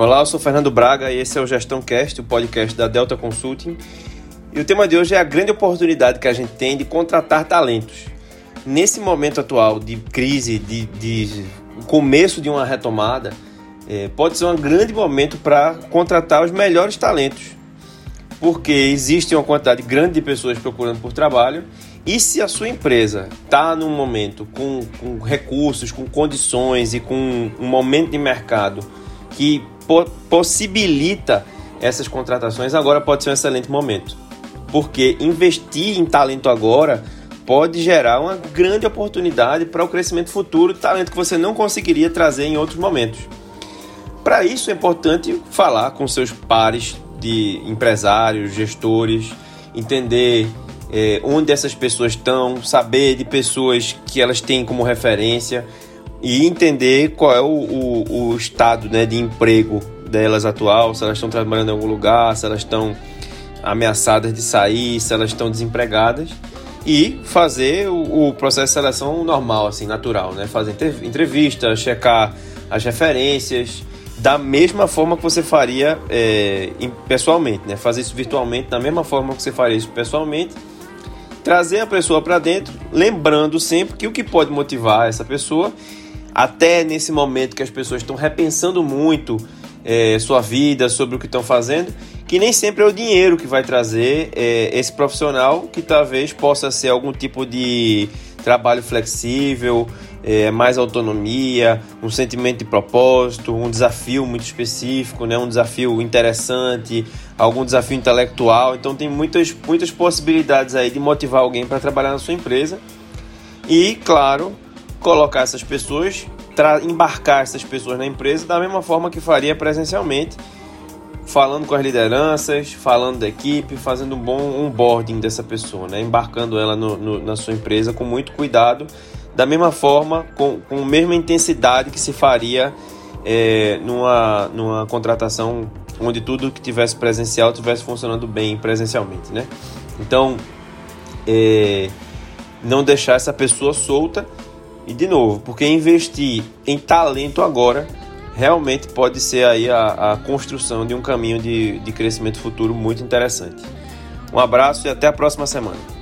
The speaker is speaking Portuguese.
Olá, eu sou Fernando Braga e esse é o Gestão Cast, o podcast da Delta Consulting. E o tema de hoje é a grande oportunidade que a gente tem de contratar talentos. Nesse momento atual de crise, de, de começo de uma retomada, é, pode ser um grande momento para contratar os melhores talentos, porque existe uma quantidade grande de pessoas procurando por trabalho e se a sua empresa está num momento com, com, recursos, com condições e com um momento de mercado que po possibilita essas contratações, agora pode ser um excelente momento. Porque investir em talento agora pode gerar uma grande oportunidade para o crescimento futuro talento que você não conseguiria trazer em outros momentos. Para isso é importante falar com seus pares de empresários, gestores, entender é, onde essas pessoas estão, saber de pessoas que elas têm como referência e entender qual é o, o, o estado né, de emprego delas atual, se elas estão trabalhando em algum lugar, se elas estão ameaçadas de sair, se elas estão desempregadas e fazer o, o, processo de seleção normal, assim, natural, né? Fazer entrevista, checar as referências, da mesma forma que você faria é, pessoalmente, né? Fazer isso virtualmente da mesma forma que você faria isso pessoalmente trazer a pessoa para dentro, lembrando sempre que o que pode motivar essa pessoa, até nesse momento que as pessoas estão repensando muito é, sua vida, sobre o que estão fazendo, que nem sempre é o dinheiro que vai trazer é, esse profissional, que talvez possa ser algum tipo de trabalho flexível, é, mais autonomia, um sentimento de propósito, um desafio muito específico, né? um desafio interessante, algum desafio intelectual. Então tem muitas, muitas possibilidades aí de motivar alguém para trabalhar na sua empresa. E, claro, colocar essas pessoas, embarcar essas pessoas na empresa da mesma forma que faria presencialmente, falando com as lideranças, falando da equipe, fazendo um bom onboarding dessa pessoa, né? embarcando ela no, no, na sua empresa com muito cuidado da mesma forma, com, com a mesma intensidade que se faria é, numa, numa contratação onde tudo que tivesse presencial tivesse funcionando bem presencialmente, né? Então, é, não deixar essa pessoa solta e de novo, porque investir em talento agora realmente pode ser aí a, a construção de um caminho de, de crescimento futuro muito interessante. Um abraço e até a próxima semana.